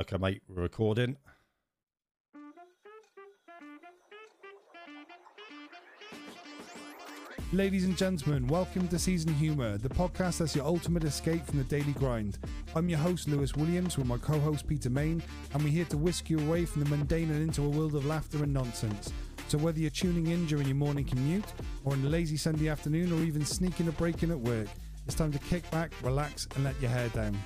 Okay, mate, we're recording. Ladies and gentlemen, welcome to Seasoned Humour, the podcast that's your ultimate escape from the daily grind. I'm your host, Lewis Williams, with my co host, Peter Mayne, and we're here to whisk you away from the mundane and into a world of laughter and nonsense. So, whether you're tuning in during your morning commute, or on a lazy Sunday afternoon, or even sneaking a break in at work, it's time to kick back, relax, and let your hair down.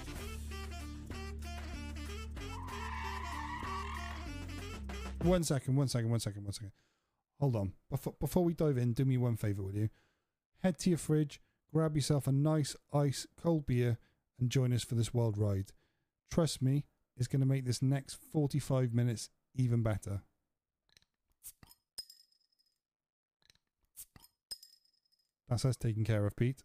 One second, one second, one second, one second. Hold on. Before, before we dive in, do me one favor, will you? Head to your fridge, grab yourself a nice ice cold beer, and join us for this wild ride. Trust me, it's going to make this next 45 minutes even better. That's us taken care of, Pete.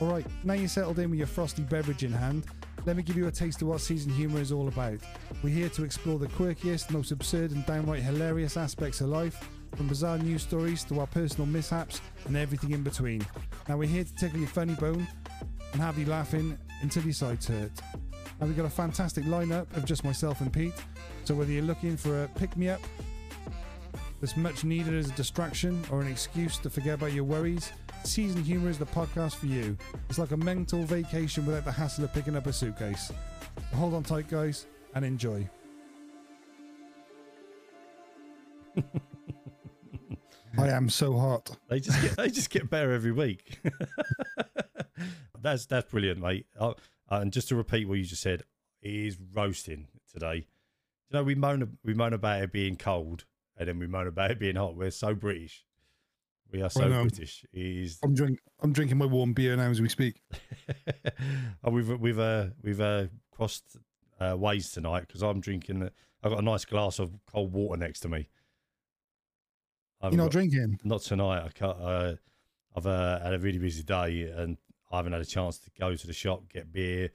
All right, now you're settled in with your frosty beverage in hand, let me give you a taste of what Seasoned Humour is all about. We're here to explore the quirkiest, most absurd, and downright hilarious aspects of life, from bizarre news stories to our personal mishaps and everything in between. Now, we're here to tickle your funny bone and have you laughing until your sides hurt. Now, we've got a fantastic lineup of just myself and Pete, so whether you're looking for a pick me up that's much needed as a distraction or an excuse to forget about your worries, Seasoned Humour is the podcast for you. It's like a mental vacation without the hassle of picking up a suitcase. Hold on tight, guys, and enjoy. I am so hot. They just get they just get better every week. that's that's brilliant, mate. Uh, and just to repeat what you just said, it is roasting today. You know, we moan we moan about it being cold, and then we moan about it being hot. We're so British. We are so British. He's. I'm drink. I'm drinking my warm beer now as we speak. oh, we've we've uh, we've uh, crossed uh, ways tonight because I'm drinking. I've got a nice glass of cold water next to me. I've You're not got, drinking? Not tonight. I can't, uh, I've uh, had a really busy day and I haven't had a chance to go to the shop get beer.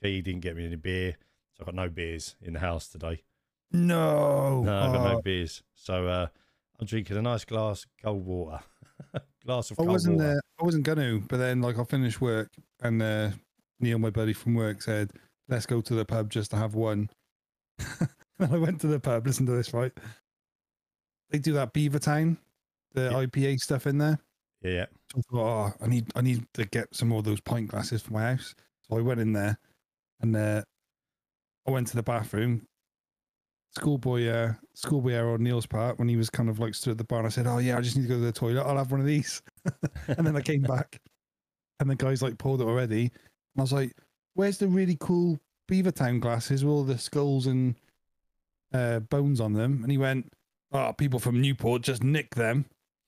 Key didn't get me any beer, so I've got no beers in the house today. No, no, I've got oh. no beers. So uh, I'm drinking a nice glass of cold water. glass of I wasn't water. Uh, I wasn't gonna, but then like I finished work and uh, Neil, my buddy from work, said, "Let's go to the pub just to have one." and I went to the pub. Listen to this, right? They do that Beavertown, the yeah. IPA stuff in there. Yeah. So I thought, oh, I need, I need to get some more of those pint glasses for my house. So I went in there, and uh, I went to the bathroom, schoolboy uh schoolboy error on Neil's part when he was kind of like stood at the bar and I said, Oh yeah, I just need to go to the toilet, I'll have one of these. and then I came back and the guy's like poured it already. And I was like, Where's the really cool Beavertown glasses with all the skulls and uh, bones on them? And he went, Oh, people from Newport just nick them.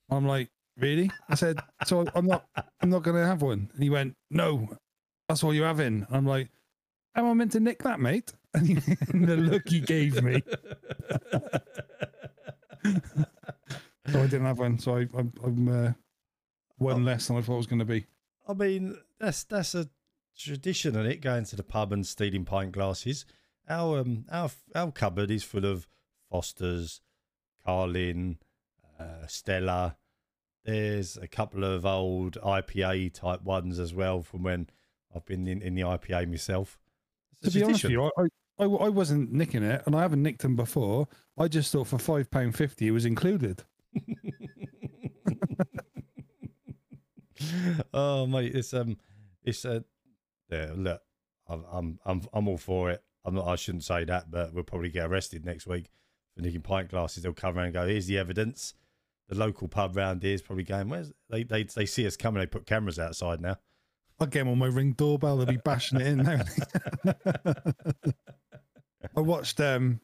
I'm like, Really? I said, So I'm not I'm not gonna have one. And he went, No, that's all you're having. I'm like, am I meant to nick that, mate? And the look he gave me. so I didn't have one. So I, I'm, I'm uh, one less than I thought it was going to be. I mean, that's that's a tradition, and it going to the pub and stealing pint glasses. Our um, our our cupboard is full of Fosters, Carling, uh, Stella. There's a couple of old IPA type ones as well from when I've been in, in the IPA myself. to be honest with you, I, I, I wasn't nicking it, and I haven't nicked them before. I just thought for five pound fifty it was included. oh mate, it's um, it's uh, yeah. Look, I'm I'm I'm I'm all for it. I'm not. I shouldn't say that, but we'll probably get arrested next week for nicking pint glasses. They'll come around and go, "Here's the evidence." The local pub round here is probably going, "Where's they they they see us coming? They put cameras outside now." I'll get them on my ring doorbell. They'll be bashing it in now. I watched um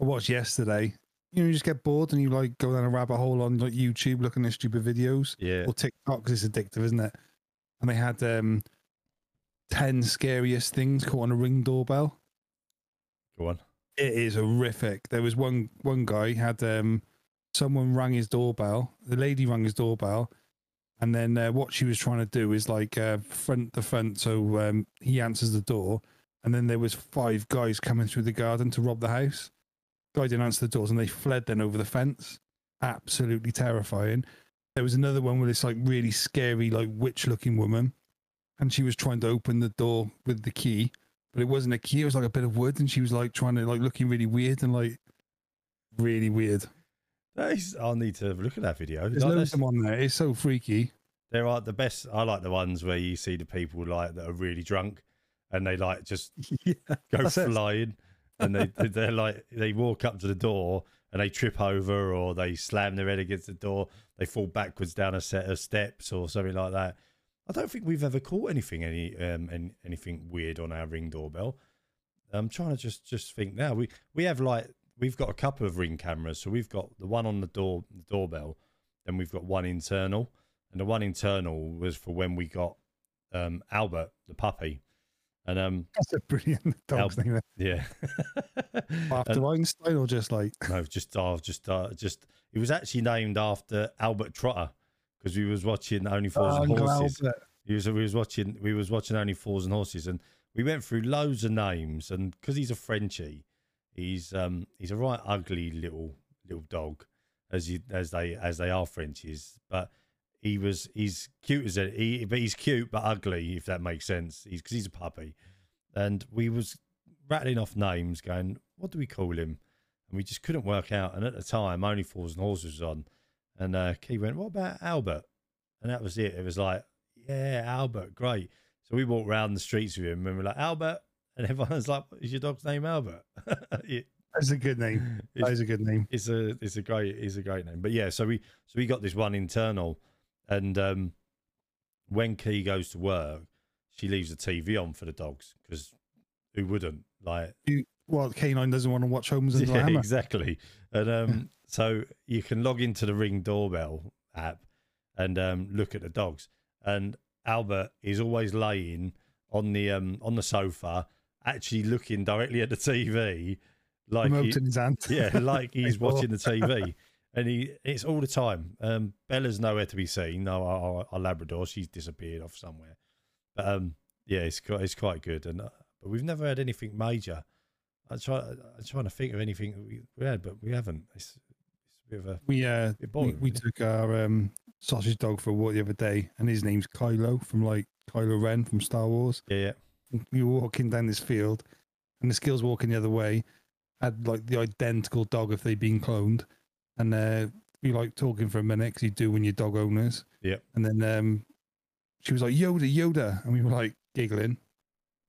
I watched yesterday. You know, you just get bored and you like go down a rabbit hole on like YouTube looking at stupid videos. Yeah. Or TikTok because it's addictive, isn't it? And they had um ten scariest things caught on a ring doorbell. Go on. It is horrific. There was one one guy had um someone rang his doorbell. The lady rang his doorbell, and then uh, what she was trying to do is like uh, front the front. So um, he answers the door, and then there was five guys coming through the garden to rob the house. Guy didn't answer the doors, and they fled then over the fence. Absolutely terrifying. There was another one with this like really scary, like witch-looking woman, and she was trying to open the door with the key, but it wasn't a key. It was like a bit of wood, and she was like trying to like looking really weird and like really weird. Is, I'll need to look at that video. There's Like, loads of them on there. It's so freaky. There are the best. I like the ones where you see the people like that are really drunk, and they like just yeah, go flying, and they they're like they walk up to the door and they trip over or they slam their head against the door. They fall backwards down a set of steps or something like that. I don't think we've ever caught anything any um any, anything weird on our ring doorbell. I'm trying to just just think now. We we have like we've got a couple of ring cameras. So we've got the one on the door the doorbell, then we've got one internal, and the one internal was for when we got um Albert the puppy, and um That's a brilliant dog's Al- name. yeah. After And- Einstein or just like no, just uh, just uh, just it was actually named after Albert Trotter because we was watching Only Fools and Uncle Horses. He was, we was watching we was watching Only Fools and Horses, and we went through loads of names. And because he's a Frenchie, he's um he's a right ugly little little dog, as you as they as they are Frenchies. But he was he's cute as a he, but he's cute but ugly if that makes sense. He's because he's a puppy, and we was rattling off names, going, what do we call him? And we just couldn't work out. And at the time, Only Fools and Horses was on, and uh, Key went, what about Albert? And that was it. It was like, yeah, Albert, great. So we walked around the streets with him and we're like, Albert. And everyone was like, is your dog's name Albert? It- That's a good name. That it's, a good name. it's a it's a great it's a great name. But yeah, so we so we got this one internal and um when Key goes to work, she leaves the TV on for the dogs because who wouldn't? Like Well, the Canine doesn't want to watch Holmes and yeah, exactly. And um, so you can log into the Ring doorbell app and um, look at the dogs. And Albert is always laying on the um on the sofa, actually looking directly at the TV, like he, in his hand. yeah, like he's watching the TV. And he, it's all the time. Um, Bella's nowhere to be seen. No, our, our, Labrador, she's disappeared off somewhere. But um, yeah, it's quite, it's quite good. And uh, but we've never had anything major. I try, I'm trying to think of anything we, we had, but we haven't. It's, it's a bit of a We uh we, boring. we really. took our um sausage dog for a walk the other day, and his name's Kylo from like Kylo Ren from Star Wars. yeah, yeah. We were walking down this field, and the skills walking the other way had like the identical dog if they'd been cloned, and uh, we like talking for a minute because you do when you're dog owners. Yep. And then um, she was like Yoda, Yoda, and we were like giggling,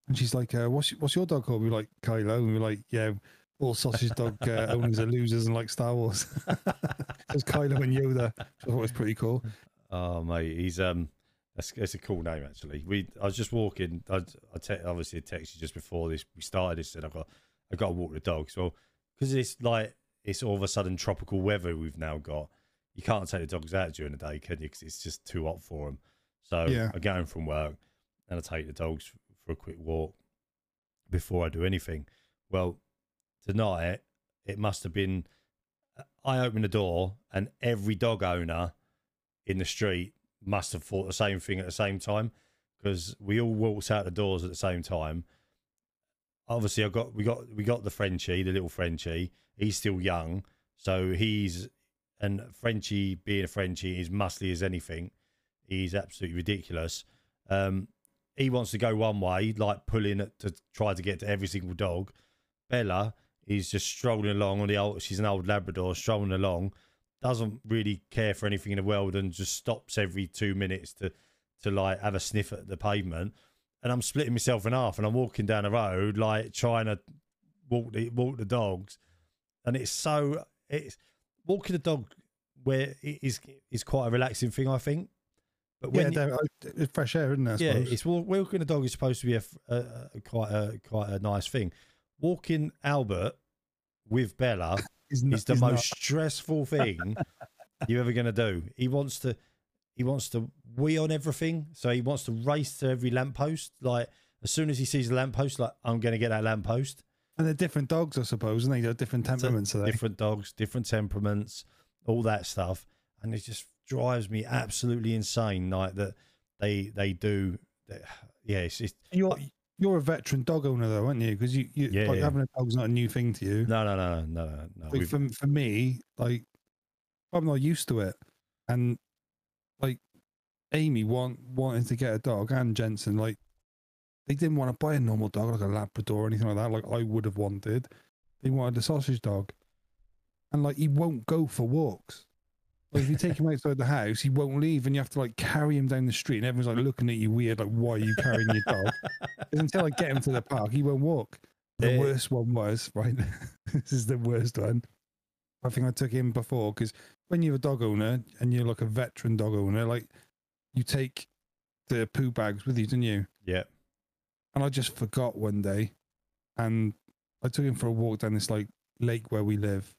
and she's like, uh, "What's what's your dog called?" We were like Kylo, and we were like, "Yeah." All sausage dog uh, owners are losers and like Star Wars. It's Kylo and Yoda. I thought was pretty cool. Oh mate, he's um, that's that's a cool name actually. We I was just walking. I I te- obviously texted just before this we started. This said I got I got to walk the dogs. Well, because it's like it's all of a sudden tropical weather we've now got. You can't take the dogs out during the day, can you? Because it's just too hot for them. So Yeah. I get home from work and I take the dogs for a quick walk before I do anything. Well, tonight it must have been. I opened the door and every dog owner in the street must have thought the same thing at the same time because we all walked out the doors at the same time. Obviously, I got we got we got the Frenchie, the little Frenchie. He's still young, so he's and Frenchie being a Frenchie is muscly as anything. He's absolutely ridiculous. Um, he wants to go one way, like pulling it to try to get to every single dog. Bella is just strolling along on the old. She's an old Labrador, strolling along. Doesn't really care for anything in the world and just stops every two minutes to to like have a sniff at the pavement. And I'm splitting myself in half, and I'm walking down the road like trying to walk the walk the dogs, and it's so it's walking a dog where it is is quite a relaxing thing, I think. But Yeah, when you- it's fresh air, isn't it? I yeah, suppose? it's walk, walking a dog is supposed to be a, a- a- quite a quite a nice thing. Walking Albert with Bella Not- is the most not. stressful thing you're ever going to do. He wants to he wants to wee on everything, so he wants to race to every lamppost. Like as soon as he sees a lamppost, like I'm going to get that lamppost. And they're different dogs, I suppose, and they have different temperaments. are they? different dogs, different temperaments, all that stuff, and it just drives me absolutely insane. Like that they they do. That, yeah, it's just You're you're a veteran dog owner though, aren't you? Because you, you Yeah, like yeah. having a dog's not a new thing to you. no, no, no, no, no, no. like for for me, like I'm not used to it, and like Amy want wanting to get a dog and Jensen like they didn't want to buy a normal dog like a Labrador or anything like that, like I would have wanted. They wanted a sausage dog, and like he won't go for walks. Like if you take him outside the house, he won't leave, and you have to like carry him down the street, and everyone's like looking at you weird, like why are you carrying your dog? until I get him to the park, he won't walk. The Yeah. worst one was right. this is the worst one. I think I took him before because when you're a dog owner and you're like a veteran dog owner, like you take the poo bags with you, didn't you? Yeah. And I just forgot one day, and I took him for a walk down this like lake where we live,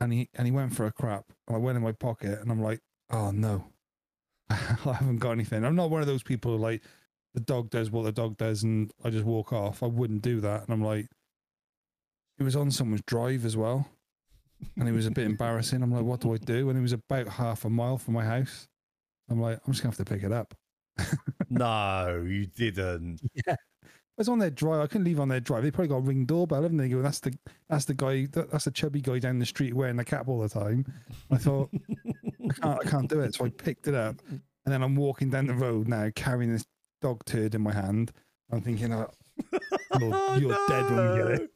and he and he went for a crap. And I went in my pocket, and I'm like, oh no, I haven't got anything. I'm not one of those people who, like the dog does what the dog does, and I just walk off. I wouldn't do that. And I'm like, it was on someone's drive as well, and it was a bit embarrassing. I'm like, what do I do? And it was about half a mile from my house. I'm like, I'm just gonna have to pick it up. No, you didn't. I was on their drive. I couldn't leave on their drive. They probably got a ring doorbell, haven't they? Go, that's the that's the guy. That's the chubby guy down the street wearing the cap all the time. I thought I can't, I can't do it, so I picked it up, and then I'm walking down the road now carrying this dog turd in my hand. I'm thinking, oh, you're, you're dead when we get it.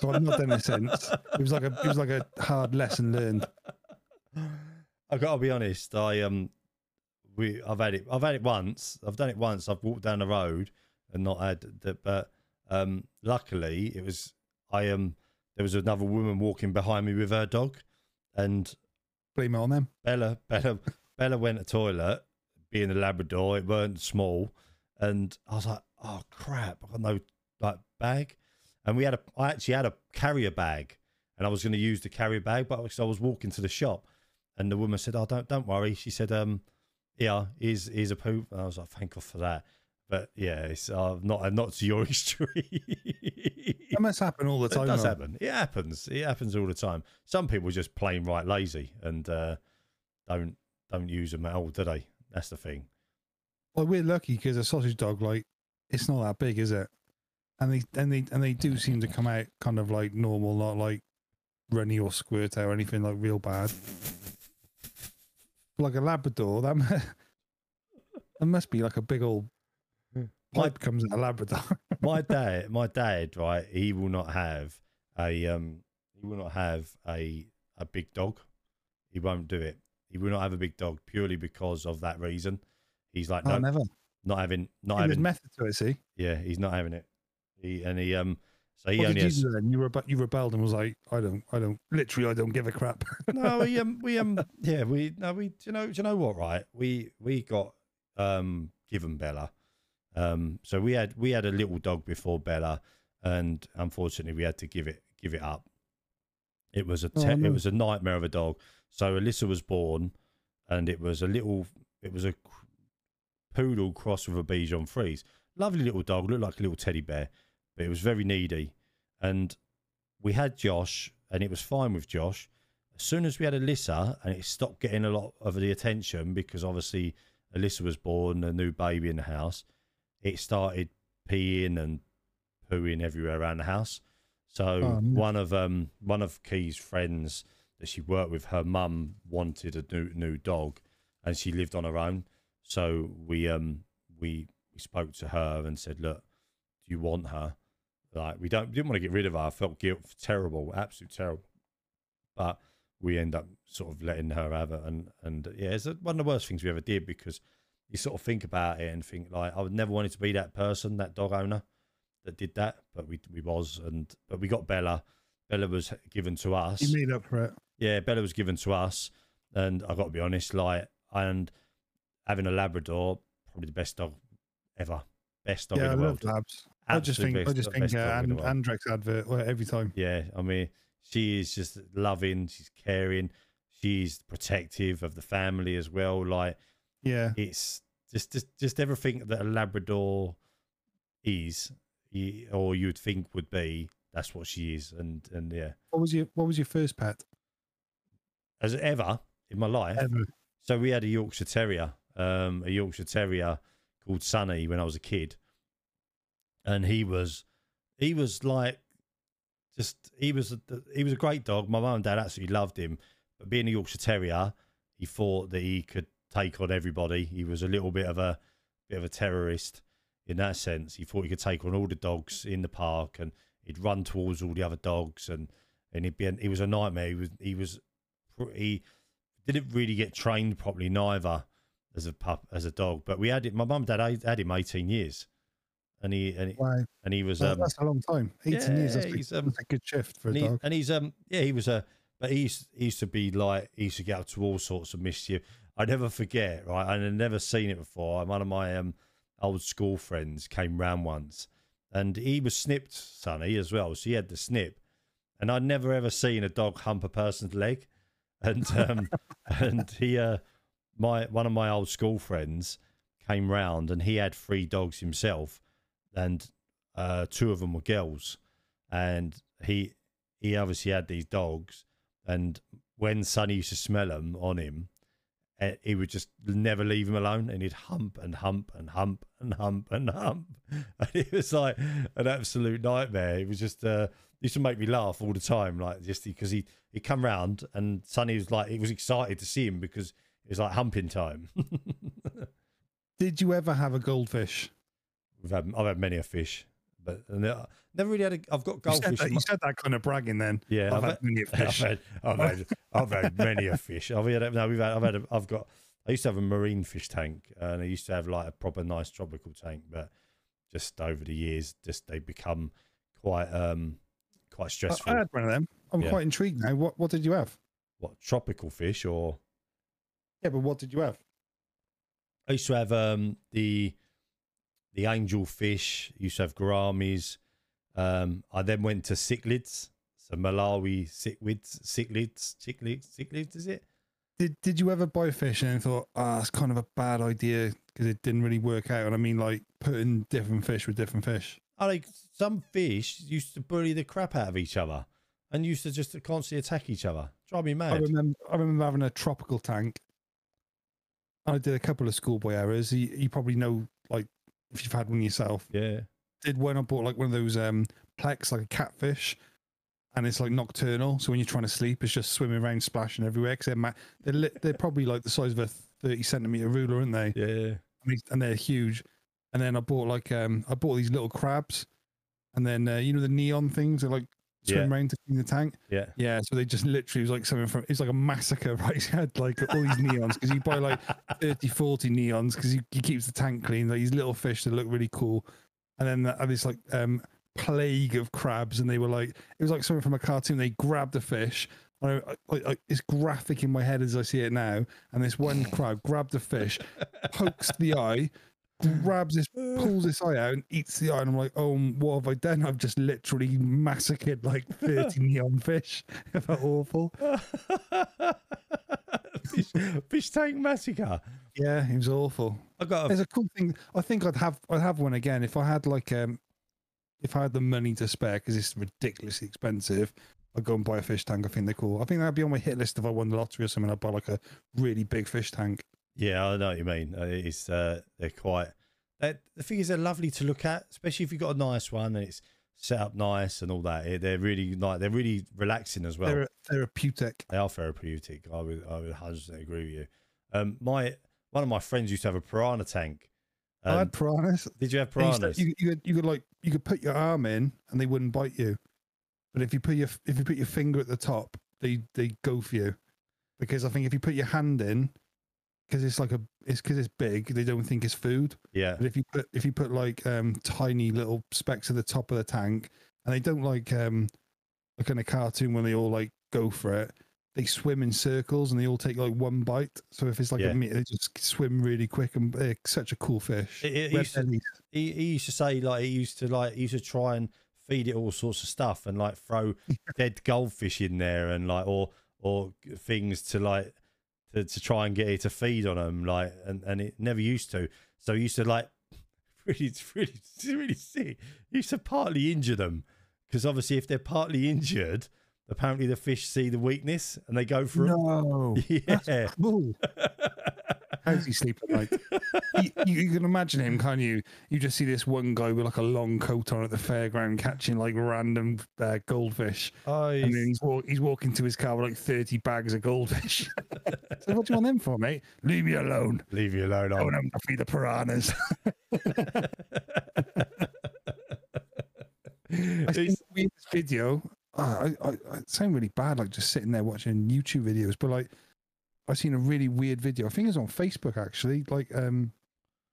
So I've not done it since. It was like a it was like a hard lesson learned. I gotta be honest. I um, we I've had it. I've had it once. I've done it once. I've walked down the road and not had that. But um, luckily it was I um. There was another woman walking behind me with her dog, and Blame it on them. Bella, Bella, Bella went to toilet, being a Labrador. It weren't small, and I was like, "Oh crap! I got no like bag." And we had a, I actually had a carrier bag, and I was going to use the carrier bag, but I was walking to the shop, and the woman said, "Oh, don't don't worry." She said, "Um, yeah, he's here's a poop." I was like, "Thank God for that." But yeah, it's uh, not not to your history. That must happen all the time. It does though. happen. It happens. It happens all the time. Some people are just plain right lazy and uh, don't don't use them at all, do they? That's the thing. Well, we're lucky because a sausage dog, like, it's not that big, is it? And they and they and they do seem to come out kind of like normal, not like runny or squirt or anything like real bad. Like a Labrador, that mu- that must be like a big old My pipe comes out of Labrador. my dad, my dad, right? He will not have a um. He will not have a a big dog. He won't do it. He will not have a big dog purely because of that reason. He's like, oh, no, never. not having, not having. method to it. See, Yeah, he's not having it. He and he um. So he what only did you has. do then? You rebe- you rebelled and was like, I don't, I don't, literally, I don't give a crap. no, we um, we um, yeah, we no, we. Do you know, do you know what? Right, we we got um given Bella. Um, so we had we had a little dog before Bella, and unfortunately we had to give it give it up. It was a Oh, no. it was a nightmare of a dog. So Alyssa was born, and it was a little it was a poodle cross with a Bichon Frise. Lovely little dog, looked like a little teddy bear, but it was very needy. And we had Josh, and it was fine with Josh. As soon as we had Alyssa, and it stopped getting a lot of the attention because obviously Alyssa was born, a new baby in the house, it started peeing and pooing everywhere around the house. So Oh, no. one of um one of Key's friends that she worked with, her mum wanted a new new dog, and she lived on her own. So we um we we spoke to her and said, look, do you want her? Like we don't didn't want to get rid of her. I felt guilt, terrible, absolute terrible. But we end up sort of letting her have it, and and yeah, it's one of the worst things we ever did because you sort of think about it and think like I would never wanted to be that person, that dog owner that did that, but we we was, and but we got Bella. Bella was given to us. you made up for it. Yeah, Bella was given to us, and I got to be honest, like, and having a Labrador, probably the best dog ever, best dog yeah, I in the love world. labs. I just think, I just think, best uh, dog in the and, advert well, every time. Yeah, I mean, she is just loving. She's caring. She's protective of the family as well. Like Yeah, it's just just just everything that a Labrador is, or you'd think would be. That's what she is, and and yeah, what was your what was your first pet as ever in my life. ever? So we had a Yorkshire Terrier, um, a Yorkshire Terrier called Sunny when I was a kid, and he was, he was like, just he was a, he was a great dog. My mum and dad absolutely loved him, but being a Yorkshire Terrier, he thought that he could take on everybody. He was a little bit of a bit of a terrorist in that sense. He thought he could take on all the dogs in the park, and he'd run towards all the other dogs, and and he'd be an, he was a nightmare. He was he was he didn't really get trained properly neither as a pup as a dog. But we had it. My mum and dad had had him eighteen years, and he and he, Wow, and he was That- um that's a long time. 18 years. That's, he's, a, um, that's a good shift for a and, he, dog. and he's um yeah he was a but he used, he used to be like he used to get up to all sorts of mischief. I never forget right. I had never seen it before. One of my um old school friends came round once, and he was snipped, Sonny as well. So he had the snip, and I'd never ever seen a dog hump a person's leg, and um and he uh my one of my old school friends came round and he had three dogs himself, and uh two of them were girls, and he he obviously had these dogs, and when Sonny used to smell them on him, eh, he would just never leave him alone, and he'd hump and hump and hump and hump and hump, and it was like an absolute nightmare. It was just uh, used to make me laugh all the time, like just because he he come round and Sonny was like he was excited to see him because it was like humping time. Did you ever have a goldfish? We've had I've had many a fish, but never really had. A, I've got You said, goldfish. that, you said that kind of bragging then. Yeah, I've I've had many a I've fish. had, I've had, I've had many a fish. I've had, no, we've had, I've had, a, I've got. I used to have a marine fish tank, and I used to have like a proper nice tropical tank, but just over the years, just they become quite, um, quite stressful. I had one of them. I'm Yeah. quite intrigued now. What What did you have? what tropical fish, or Yeah, but what did you have? I used to have um the the angel fish. Used to have gouramis. Um, I then went to cichlids, so Malawi cichlids, cichlids, cichlids, cichlids. Is it? Did Did you ever buy fish and thought, ah, it's kind of a bad idea because it didn't really work out? And I mean, like putting different fish with different fish. I like some fish used to bully the crap out of each other and used to just constantly attack each other. Drive me I mad. remember, I remember having a tropical tank. I did a couple of schoolboy errors. You, you probably know, like, if you've had one yourself. Yeah. Did when I bought like one of those um plec, like a catfish, and it's like nocturnal. So when you're trying to sleep, it's just swimming around, splashing everywhere. Because they're ma- they're li- they're probably like the size of a thirty centimeter ruler, aren't they? Yeah. I mean, and they're huge. And then I bought like um I bought these little crabs, and then uh, you know the neon things They're like swim Yeah. around to clean the tank. Yeah. Yeah, so they just literally was like something from it's like a massacre, right? He had like all these neons because you buy like 30, 40 neons because he, he keeps the tank clean. Like these little fish that look really cool, and then uh, this like um plague of crabs, and they were like it was like something from a cartoon. They grabbed the fish. I, I, I, it's graphic in my head as I see it now. And this one crab grabbed the fish, pokes the eye, grabs this, pulls this eye out, and eats the eye. And I'm like, oh, what have I done? I've just literally massacred like 30 neon fish. Felt awful. fish, fish tank massacre. Yeah, it was awful. I got a, There's a cool thing. I think I'd have I'd have one again if I had like um if I had the money to spare because it's ridiculously expensive. I'd go and buy a fish tank. I think they're cool. I think that'd be on my hit list if I won the lottery or something. I'd buy like a really big fish tank. Yeah, I know what you mean. Uh, It's uh, they're quite. They're, the thing is, they're lovely to look at, especially if you've got a nice one and it's set up nice and all that. They're really like they're really relaxing as well. They're therapeutic. They are therapeutic. I would I would hundred percent agree with you. Um, my one of my friends used to have a piranha tank. I Um, had piranhas. did you have piranhas? You, you, could, you could like you could put your arm in and they wouldn't bite you, but if you put your if you put your finger at the top, they they go for you, because I think if you put your hand in, because it's like a it's because it's big, they don't think it's food. yeah, But if you put if you put like um tiny little specks at the top of the tank, and they don't like um like in a cartoon when they all like go for it, they swim in circles and they all take like one bite. So if it's like Yeah. a meat, they just swim really quick and they're such a cool fish. It- it used to- he, he used to say like he used to like he used to try and feed it all sorts of stuff and like throw dead goldfish in there and like or or things to like to, to try and get it to feed on them like and, and it never used to. So used to like really it's really really sick. He used to partly injure them because obviously if they're partly injured apparently the fish see the weakness and they go for No, yeah. cool. Does he sleep at night? you, you, can imagine him, can't you? You just see this one guy with like a long coat on at the fairground catching like random uh, goldfish. Oh, And then he's- he's, walk, he's walking to his car with like 30 bags of goldfish. so, what do you want them for, mate? Leave me alone. leave you alone. I want them to feed the piranhas. I seen He's- the weirdest video. ah, I, I, I sound really bad, like just sitting there watching YouTube videos, but like I seen a really weird video. I think it was on Facebook actually. Like um,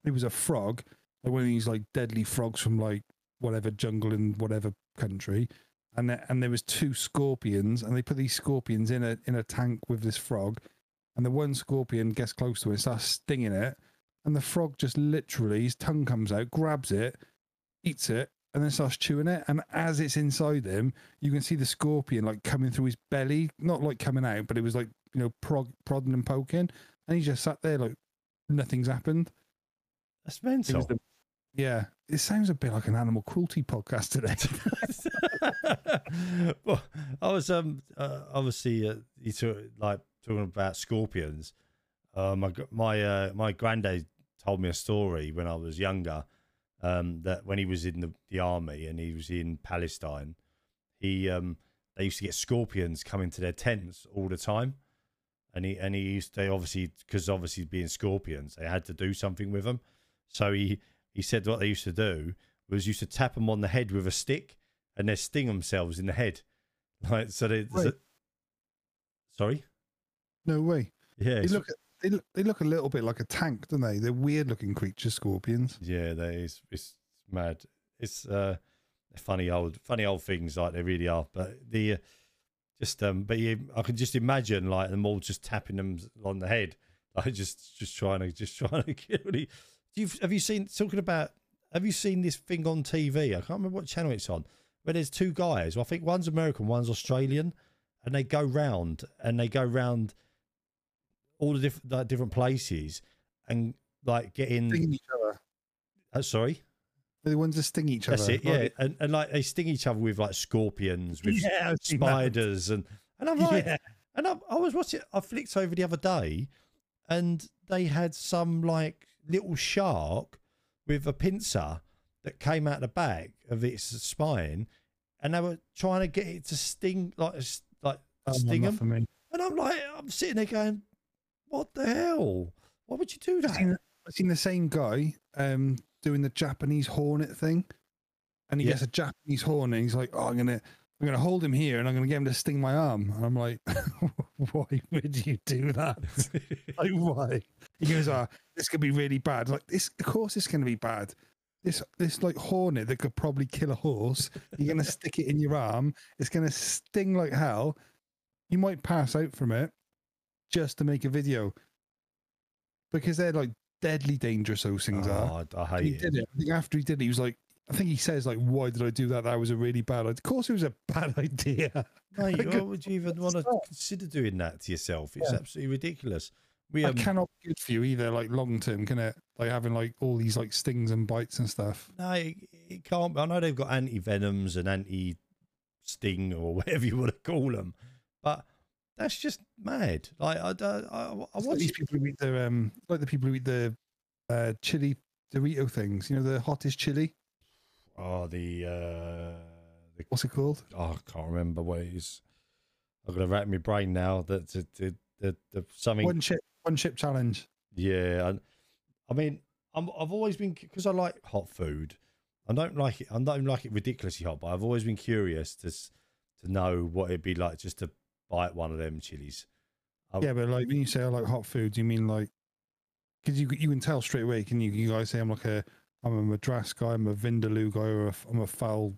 it was a frog, like one of these like deadly frogs from like whatever jungle in whatever country, and there, and there was two scorpions, and they put these scorpions in a in a tank with this frog, and the one scorpion gets close to it, starts stinging it, and the frog just literally his tongue comes out, grabs it, eats it, and then starts chewing it. And as it's inside him, you can see the scorpion like coming through his belly, not like coming out, but it was like you know prod, prodding and poking, and he just sat there like nothing's happened. That's mental. the- yeah, it sounds a bit like an animal cruelty podcast today. well, I was um uh, obviously uh, you talk, like talking about scorpions. Uh, my my uh, my granddad told me a story when I was younger. Um, that when he was in the, the army and he was in Palestine, he um they used to get scorpions coming to their tents all the time, and he and he used they obviously because obviously being scorpions they had to do something with them, so he he said what they used to do was used to tap them on the head with a stick and they sting themselves in the head. Like so they Right. sorry? no way. Yeah. They look they look they look a little bit like a tank, don't they? They're weird looking creatures, scorpions. yeah, that is it's mad. It's uh funny old funny old things like they really are. But the uh, just um but you I can just imagine like them all just tapping them on the head. Like just just trying to just trying to kill it. Do you have you seen talking about have you seen this thing on TV? I can't remember what channel it's on. Where there's two guys. Well, I think one's American, one's Australian, and they go round and they go round all the different like, different places and like getting. Each other. Uh, sorry, the ones that sting each that's other. it. Yeah, and, and like they sting each other with like scorpions, with Yeah, that. spiders, and and I'm like, Yeah. and I, I was watching. I flicked over the other day, and they had some like little shark with a pincer that came out the back of its spine, and they were trying to get it to sting like like Oh, sting them. for me. And I'm like, I'm sitting there going, what the hell? Why would you do I've seen, that? I've seen the same guy um, doing the Japanese hornet thing, and he Yeah. gets a Japanese hornet. He's like, "Oh, I'm gonna, I'm gonna hold him here, and I'm gonna get him to sting my arm." And I'm like, "Why would you do that? like, why?" He goes, "Ah, this could be really bad." Like this, of course, it's gonna be bad. This, this like hornet that could probably kill a horse. You're gonna stick it in your arm. It's gonna sting like hell. You might pass out from it just to make a video because they're like deadly dangerous. Those things are. Oh, I, I And he it. did it. I think after he did it, he was like, I think he says like, "Why did I do that? That was a really bad. idea." Of course, it was a bad idea. Mate, why would you even want to consider doing that to yourself? It's Yeah. absolutely ridiculous. We um, It cannot be good for you either. Like long term, can it? Like having like all these like stings and bites and stuff. no, it, it can't. I know they've got anti venoms and anti sting or whatever you want to call them, but that's just mad. Like I, I, I, I like watch these people who eat the um, like the people who eat the uh, chili Dorito things. You know, the hottest chili. Oh, the uh, the What's it called? oh, I can't remember what it is. I'm gonna rack my brain now. That the the, the, the something. One chip, one chip challenge. Yeah, and I mean, I'm, I've always been because I like hot food. I don't like it. I don't like it ridiculously hot, but I've always been curious to to know what it'd be like just to bite one of them chilies. I- Yeah, but like when you say I like hot food, you mean like because you you can tell straight away. Can you? You guys say I'm like a I'm a Madras guy, I'm a Vindaloo guy, or a, I'm a phaal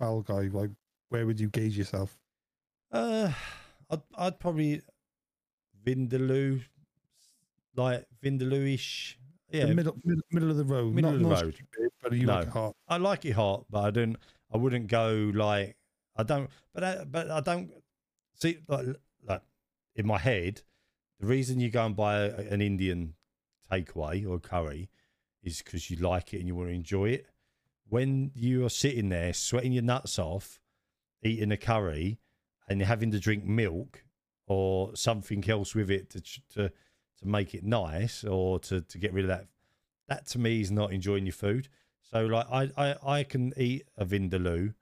phaal guy. Like where would you gauge yourself? Uh, I'd I'd probably Vindaloo, like Vindaloo-ish. Yeah, the middle, middle middle of the road, Middle not, of the road. stupid, but you like No. it hot. I like it hot, but I don't. I wouldn't go like I don't. But I, but I don't see like like in my head. The reason you go and buy a, an Indian takeaway or curry is because you like it and you want to enjoy it. When you are sitting there sweating your nuts off, eating a curry, and having to drink milk or something else with it to to to make it nice or to to get rid of that. That to me is not enjoying your food. So like I I, I can eat a vindaloo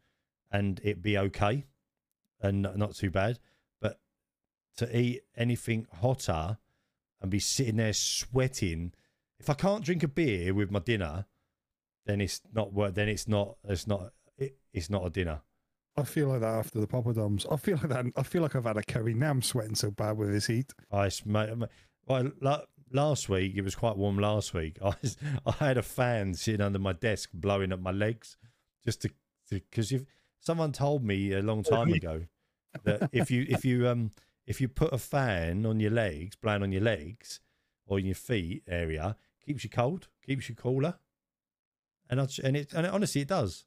and it be okay and not, too bad, but to eat anything hotter and be sitting there sweating, if I can't drink a beer with my dinner, then it's not worth. Then it's not. It's not. It, it's not a dinner. I feel like that after the poppadoms. I feel like that. I feel like I've had a curry. Now I'm sweating so bad with this heat. I well, la- last week it was quite warm. Last week I was, I had a fan sitting under my desk blowing up my legs, just to because if someone told me a long oh, time ago that if you if you um if you put a fan on your legs, blowing on your legs or in your feet area, keeps you cold, keeps you cooler, and I, and it and it, honestly it does.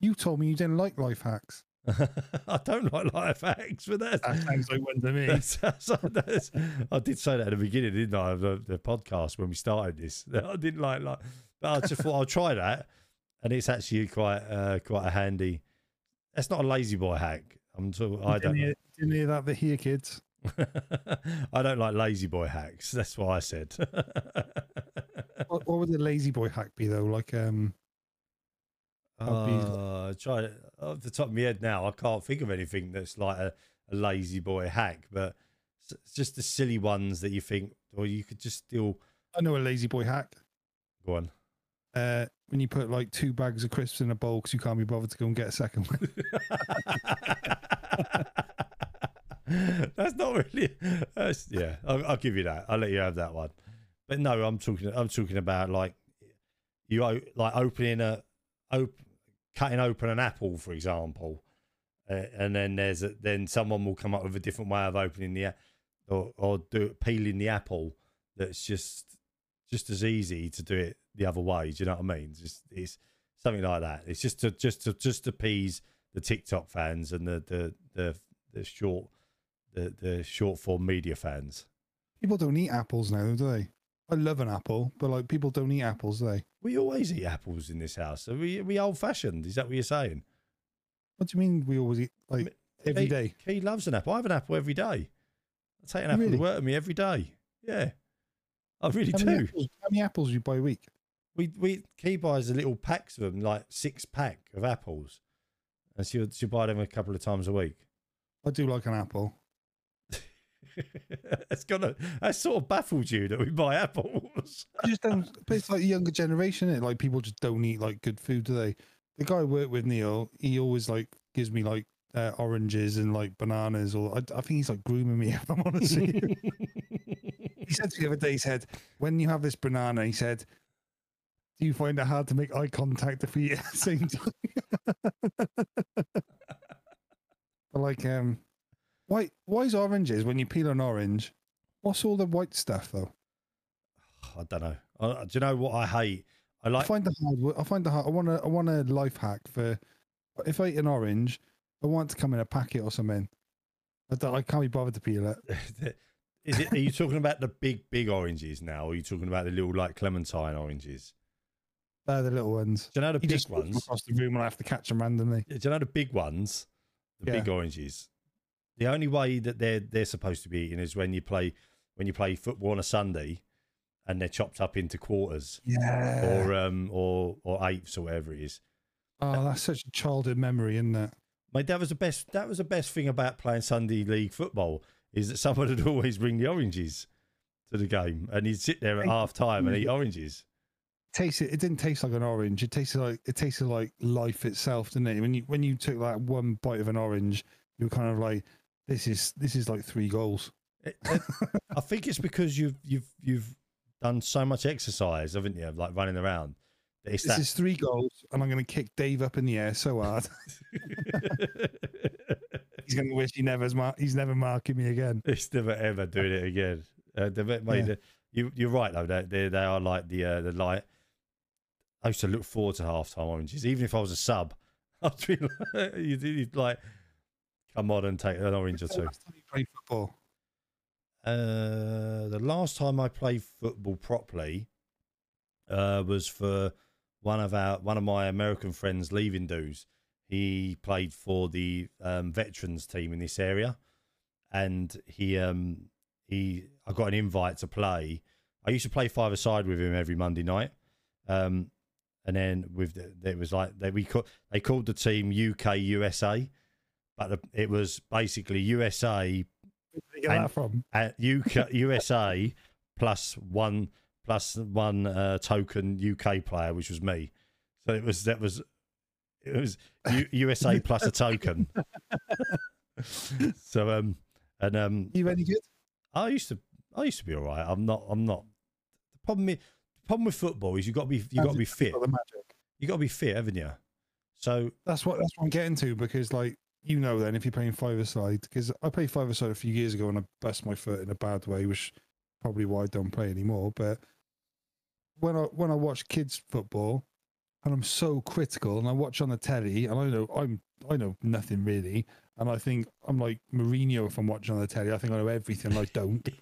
You told me you didn't like life hacks. I don't like life hacks, but that's, That sounds like one to me. that's, that's, that's- I did say that at the beginning, didn't I, of the, the podcast when we started this. I didn't like like, but I just thought I'll try that, and it's actually quite uh, quite a handy. That's not a lazy boy hack. I'm talking. I don't. hear, didn't hear that here, kids. I don't like lazy boy hacks. That's what I said. What, what would the lazy boy hack be though? Like um, I'd be- Uh, try it off the top of my head now. I can't think of anything that's like a, a lazy boy hack, but it's just the silly ones that you think, or you could just still I know a lazy boy hack. go on. Uh, when you put like two bags of crisps in a bowl because you can't be bothered to go and get a second one. that's not really. That's, yeah, I'll, I'll give you that. I'll let you have that one. But no, I'm talking. I'm talking about like you like opening a, op- cutting open an apple, for example, uh, and then there's a, then someone will come up with a different way of opening the or or do peeling the apple. That's just just as easy to do it the other way. Do you know what I mean? Just it's something like that. It's just to just to just to appease the TikTok fans and the the the, the short the the short form media fans. People don't eat apples now, do they? I love an apple, but like people don't eat apples, do they? We always eat apples in this house. Are we are we old fashioned? Is that what you're saying? What do you mean we always eat like every he, day? Key loves an apple. I have an apple every day. I take an oh, apple Really? to work with me every day. Yeah, I really How do. many, apples, how many apples do you buy a week? We we Key buys a little packs of them, like six pack of apples, and she'll she'll buy them a couple of times a week. I do like an apple. it's gonna that sort of baffled you that we buy apples. I just don't. But it's like the younger generation. It like people just don't eat like good food, do they? The guy I work with, Neil, he always like gives me like uh, oranges and like bananas, or I, I think he's like grooming me. If I'm honest. He said to me the other day, he said, "When you have this banana," he said, "Do you find it hard to make eye contact if we eat at the same time?" but like, um, why why is oranges when you peel an orange? What's all the white stuff though? I don't know. I, do you know what I hate? I like. I find the hard. I find the hard. I want a. I want a life hack for. If I eat an orange, I want it to come in a packet or something. I, don't, I can't be bothered to peel it. Is it? Are you talking about the big, big oranges now, or are you talking about the little like clementine oranges? They're the little ones. Do you know the You big just ones? across the room and I have to catch them randomly. Do you know the big ones? The big oranges. The only way that they're they're supposed to be eaten is when you play when you play football on a Sunday, and they're chopped up into quarters Yeah. or um or or eighths or whatever it is. oh, that's such a childhood memory, isn't it? Mate, that was the best. That was the best thing about playing Sunday league football is that someone would always bring the oranges to the game, and he'd sit there at half time and eat oranges. Tasted. It didn't taste like an orange. It tasted like it tasted like life itself, didn't it? When you when you took that one bite of an orange, you were kind of like, this is this is like three goals. It- it- I think it's because you've you've you've done so much exercise, haven't you? Like running around. It's This that. is three goals, and I'm going to kick Dave up in the air so hard. he's going to wish he never's mar- he's never marking me again. He's never ever doing it again. Uh, the, mate, Yeah. the- you you're right though. They they, they are like the uh, the light. I used to look forward to half time oranges, even if I was a sub. I'd be like, you'd, you'd like come on and take an orange or two. last time you played football? Uh, the last time I played football properly uh, was for one of our one of my American friends leaving dues. He played for the um, veterans team in this area, and he um, he I got an invite to play. I used to play five aside with him every Monday night. Um, and then with the, it was like they we call, they called the team UK USA, but the, it was basically USA Where did get And- that from? at UK USA plus one plus one uh, token UK player, which was me. So it was that was it was U, USA plus a token. so um and um You any good? I used to I used to be all right. I'm not I'm not. The problem is, the problem with football is you got to be you got to be fit. Got the magic. You got to be fit, haven't you? So That's what that's what I'm getting to because like you know then if you're playing five aside because I played five aside a few years ago and I bust my foot in a bad way, which probably why I don't play anymore. But when I when I watch kids football and I'm so critical and I watch on the telly and I know I'm I know nothing really and I think I'm like Mourinho if I'm watching on the telly. I think I know everything. I don't.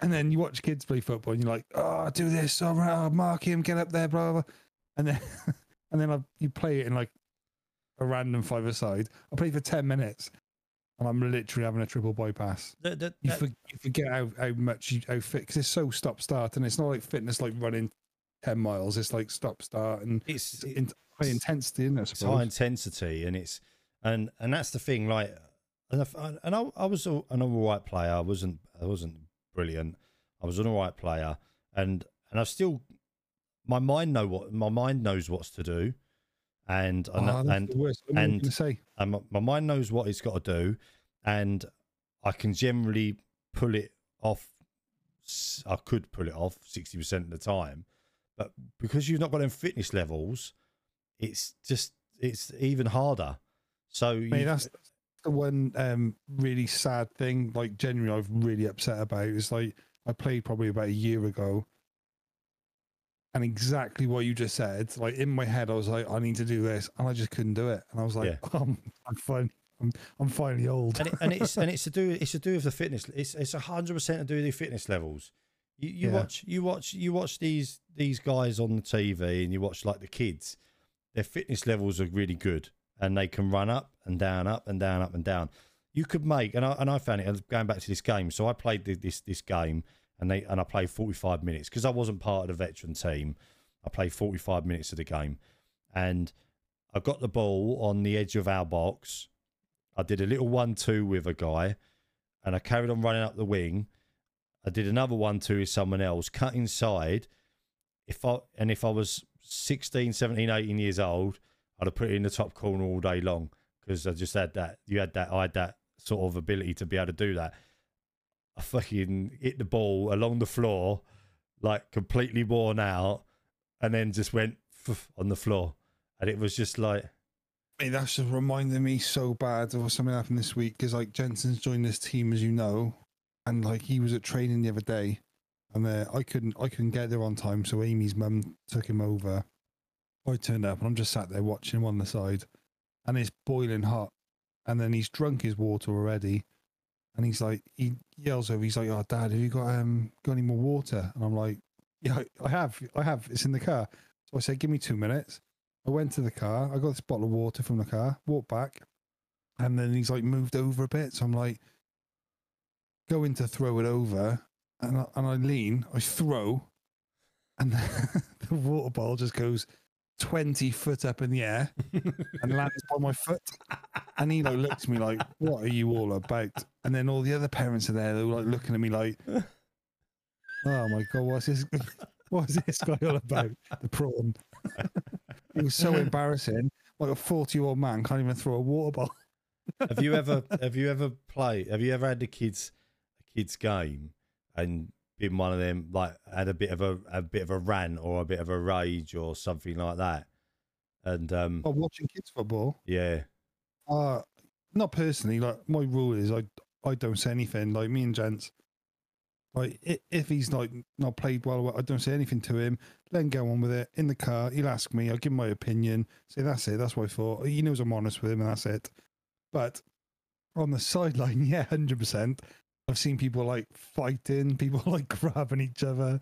And then you watch kids play football, and you're like, "Oh, do this, oh, oh, mark him, get up there, blah blah." blah." And then, and then I, you play it in like a random five aside. I play for ten minutes, and I'm literally having a triple bypass. that, that, You, that- for, you forget how, how much you how fit because it's so stop start, and it's not like fitness like running ten miles. It's like stop start and it's it's in, high intensity, isn't it? I it's high intensity and it's and and that's the thing like and I, and I, I was a, an all right player I wasn't I wasn't brilliant I was an all right player and and I've still my mind know what my mind knows what's to do and and, Oh, and the worst. What were you and- say? and my, my mind knows what it's got to do, and I can generally pull it off. I could pull it off sixty percent of the time, but because you've not got them fitness levels, it's just it's even harder. So Mate, you- that's the one um, really sad thing. Like, genuinely, I've really upset about. It's like I played probably about a year ago, and exactly what you just said. Like in my head, I was like, I need to do this, and I just couldn't do it. And I was like, Yeah. I'm, I'm fine. I'm, I'm finally old. and, it, and it's and it's to do it's to do with the fitness. It's it's a hundred percent to do with the fitness levels. You, you Yeah. watch you watch you watch these these guys on the TV, and you watch like the kids. Their fitness levels are really good, and they can run up and down, up and down, up and down. You could make, and I and I found it. Going back to this game, so I played this this game, and they and I played forty five minutes because I wasn't part of the veteran team. I played forty five minutes of the game, and I got the ball on the edge of our box. I did a little one-two with a guy, and I carried on running up the wing. I did another one-two with someone else, cut inside. If I and if I was 16, 17, 18 years old, I'd have put it in the top corner all day long because I just had that. You had that. I had that sort of ability to be able to do that. I fucking hit the ball along the floor, like completely worn out, and then just went on the floor, and it was just like. Mate, that's just reminding me so bad of something happened this week because like Jensen's joined this team, as you know, and like he was at training the other day, and uh, I couldn't I couldn't get there on time, so Amy's mum took him over. I turned up and I'm just sat there watching him on the side, and it's boiling hot, and then he's drunk his water already, and he's like he yells over, he's like, "Oh, Dad, have you got um got any more water?" And I'm like, "Yeah, I- have, I have. It's in the car." So I said, "Give me two minutes." I went to the car. I got this bottle of water from the car. Walked back, and then he's like moved over a bit. So I'm like going to throw it over, and I, and I lean. I throw, and the, the water bottle just goes twenty foot up in the air and lands by my foot. And he looks at me like, "What are you all about?" And then all the other parents are there. They're like looking at me like, "Oh my god, what's this? What's this guy all about?" The prawn. it was so embarrassing. Like a forty-year-old man can't even throw a water bottle. have you ever have you ever played have you ever had the kids kids game and been one of them like had a bit of a a bit of a rant or a bit of a rage or something like that and um Oh, watching kids football. yeah Uh not personally. Like my rule is, I I don't say anything. Like me and gents, like if he's like not played well, I don't say anything to him. Let him go on with it in the car. He'll ask me. I'll give him my opinion. Say that's it. That's what I thought. He knows I'm honest with him, and that's it. But on the sideline, yeah, hundred percent. I've seen people like fighting, people like grabbing each other.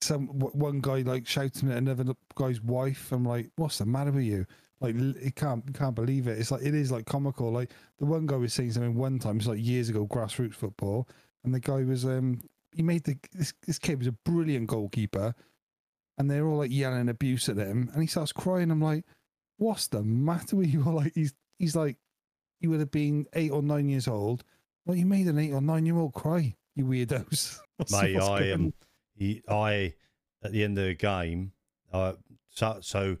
Some one guy like shouting at another guy's wife. I'm like, what's the matter with you? Like, it can't, you can't believe it. It's like it is like comical. Like the one guy was saying something one time. It's like years ago, grassroots football, and the guy was um he made the this this kid was a brilliant goalkeeper, and they're all like yelling abuse at him, and he starts crying. I'm like, what's the matter with you? Like he's he's like, he would have been eight or nine years old. Well, you made an eight or nine year old cry, you weirdos. Mate, I am. He, I at the end of the game. Uh, so, so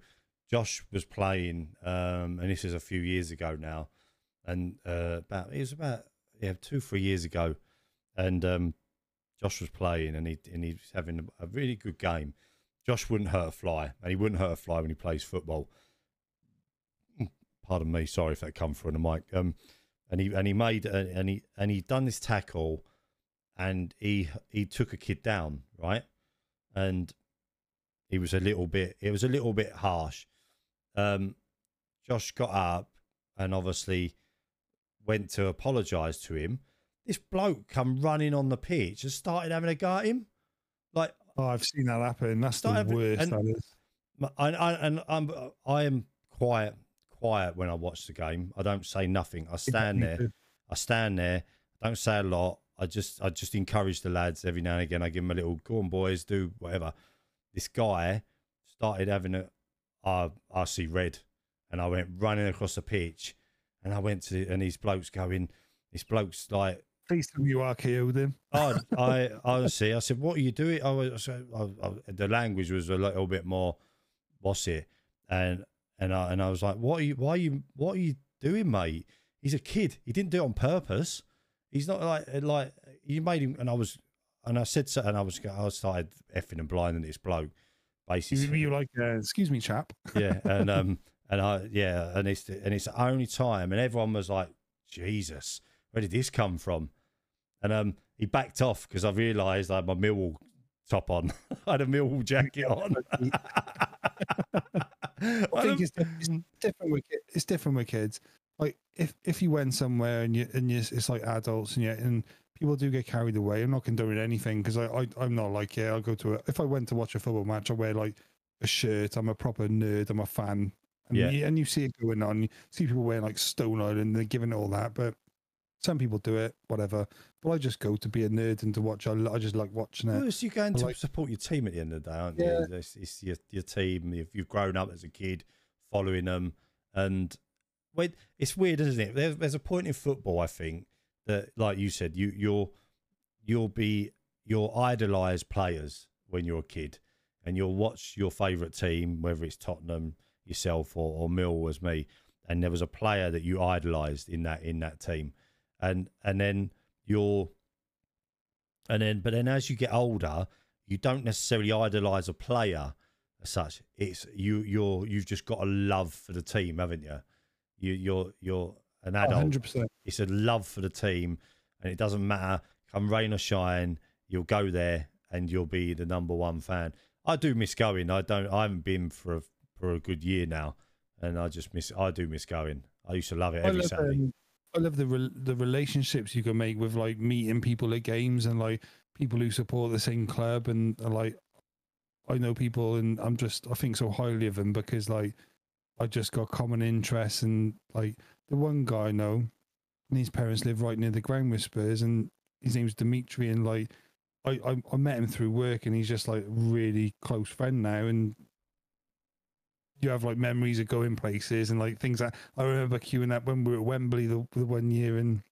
Josh was playing, um, and this is a few years ago now, and uh, about it was about yeah two three years ago, and um, Josh was playing, and he and he was having a really good game. Josh wouldn't hurt a fly, and he wouldn't hurt a fly when he plays football. Pardon me, sorry if that come through on the mic. Um, and he and he made and he and he done this tackle and he he took a kid down, right? And he was a little bit it was a little bit harsh. Um Josh got up and obviously went to apologise to him. This bloke come running on the pitch and started having a go at him. Like Oh, I've seen that happen. That's the having- worst. and- that is. I, I and I'm I am quiet quiet when I watch the game. I don't say nothing. I stand there. I stand there. Don't say a lot. I just I just encourage the lads every now and again. I give them a little go on boys, do whatever. This guy started having a I I see red, and I went running across the pitch, and I went to and these blokes going, this blokes like Please tell me you RKO'd him. I, I honestly, I said, "What are you doing?" I was, I, I, the language was a little bit more, what's it? And and I and I was like, "What are you? Why are you? What are you doing, mate? He's a kid. He didn't do it on purpose. He's not like like you made him." And I was, and I said, so, and I was, I started effing and blinding this bloke, basically. you like, uh, excuse me, chap. yeah, and um, and I, yeah, and it's and it's the only time, and everyone was like, "Jesus, where did this come from?" And um, he backed off because I realised I had my Millwall top on. I had a Millwall jacket on. I think it's, it's mm. different with it's different with kids. Like if if you went somewhere and you and you, it's like adults and you and people do get carried away. I'm not condoning anything because I, I I'm not like yeah. I'll go to a, if I went to watch a football match, I wear like a shirt. I'm a proper nerd. I'm a fan. And Yeah. you, and you see it going on. You see people wearing like Stone Island and they're giving it all that, but. Some people do it, whatever. But I just go to be a nerd and to watch. I, I just like watching it. Well, it's- you're going to like- support your team at the end of the day, aren't Yeah. you? It's, it's your, your team. You've, you've grown up as a kid following them. And wait, it's weird, isn't it? There's, there's a point in football, I think, that, like you said, you, you'll, you'll be, you'll idolise players when you're a kid and you'll watch your favourite team, whether it's Tottenham, yourself, or, or Mill as me. And there was a player that you idolised in that in that team, and and then you're and then but then as you get older you don't necessarily idolize a player as such. It's you you're you've just got a love for the team haven't you? You you're you're an adult. hundred percent. it's a love for the team and it doesn't matter. Come rain or shine you'll go there and you'll be the number one fan. I do miss going. I don't i haven't been for a, for a good year now and i just miss i do miss going. I used to love it I every love, saturday. um, I love the re- the relationships you can make with like meeting people at games and like people who support the same club and, and like I know people and I'm just I think so highly of them because like I just got common interests and like the one guy I know and his parents live right near the ground whispers and his name's Dimitri and like I, I I met him through work and he's just like really close friend now and you have like memories of going places and like things that I remember queuing up when we were at Wembley the, the one year and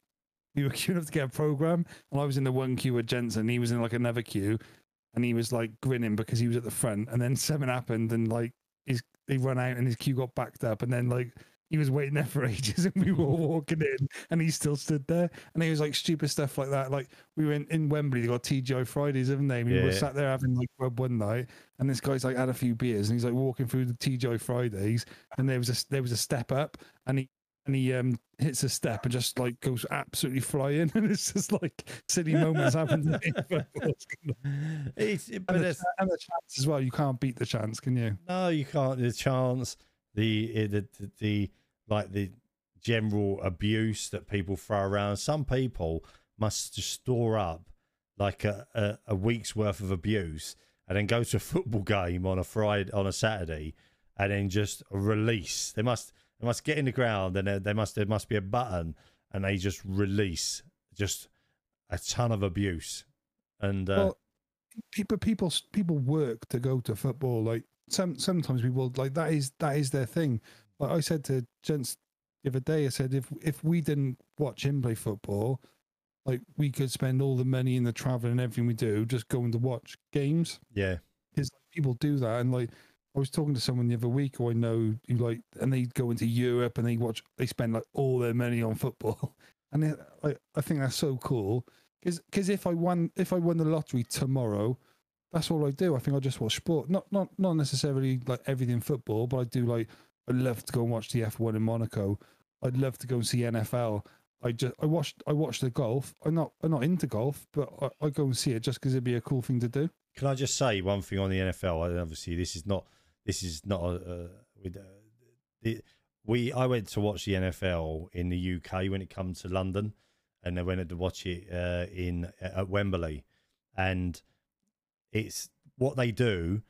we were queuing up to get a program and I was in the one queue with Jensen. and He was in like another queue and he was like grinning because he was at the front and then something happened and like his he run out and his queue got backed up and then like he was waiting there for ages and we were walking in and he still stood there and he was like stupid stuff like that. Like we went in, Wembley, they got TGI Fridays, haven't they? We were sat there having like grub one night and this guy's like had a few beers and he's like walking through the TGI Fridays and there was a there was a step up and he and he um hits a step and just like goes absolutely flying and it's just like silly moments happen to me. But what's going on? it's, but and, the, and the chance as well. You can't beat the chance, can you? No, you can't. The chance, the eh, the the, the like the general abuse that people throw around. Some people must just store up like a, a, a week's worth of abuse and then go to a football game on a Friday on a Saturday and then just release. They must they must get in the ground and there must there must be a button and they just release just a ton of abuse, and uh, Well, people people people work to go to football. Like some sometimes will like that is that is their thing. Like I said to gents the other day, I said if if we didn't watch him play football, like we could spend all the money and the travel and everything we do just going to watch games. yeah, Because people do that, and like I was talking to someone the other week who I know who like, and they go into Europe and they watch, they spend like all their money on football, and it, like I think that's so cool. because Because if I won if I won the lottery tomorrow, that's all I do. I think I just watch sport, not not not necessarily like everything football, but I do like I love to go and watch the F one in Monaco. I'd love to go and see NFL. I just I watched I watched the golf. I'm not I'm not into golf, but I, I go and see it just because it'd be a cool thing to do. Can I just say one thing on the NFL? And Obviously, this is not this is not a, uh, we. I went to watch the NFL in the UK when it comes to London, and I went to watch it uh, in at Wembley, and it's what they do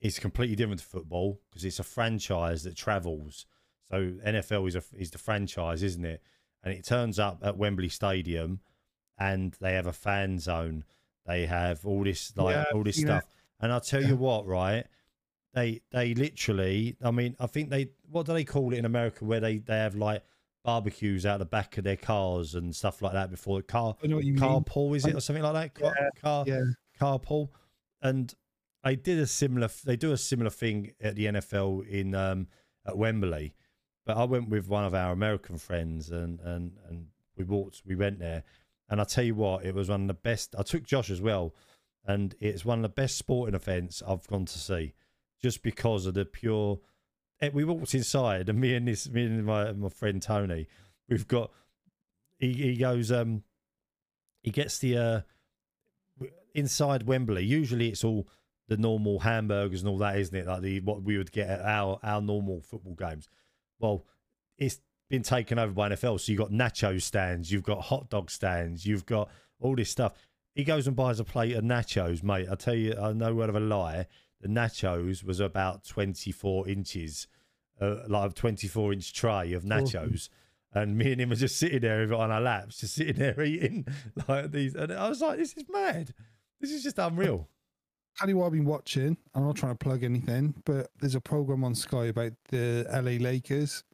is completely different to football because it's a franchise that travels. So NFL is a is the franchise, isn't it? And it turns up at Wembley Stadium, and they have a fan zone. They have all this like Yeah, all this stuff. And I'll tell you what, right? They they literally. I mean, I think they what do they call it in America where they they have like barbecues out the back of their cars and stuff like that before the car I know what you mean. carpool is it or something like that? Car, car Yeah, carpool, and they did a similar. They do a similar thing at the NFL in um, at Wembley, but I went with one of our American friends, and and and we walked. We went there, and I tell you what, it was one of the best. I took Josh as well, and it's one of the best sporting events I've gone to see, just because of the pure. eh, We walked inside, and me and this, me and my my friend Tony, we've got. He he goes um, he gets the uh inside Wembley, usually it's all the normal hamburgers and all that, isn't it? Like the what we would get at our our normal football games. Well, it's been taken over by NFL, so you've got nacho stands, you've got hot dog stands, you've got all this stuff. He goes and buys a plate of nachos, mate. I tell you, I know word of a lie. The nachos was about twenty four inches, uh, like a twenty four inch tray of nachos. And me and him were just sitting there on our laps, just sitting there eating like these. And I was like, "This is mad. This is just unreal." tell you what I've been watching. I'm not trying to plug anything, but there's a program on Sky about the LA Lakers.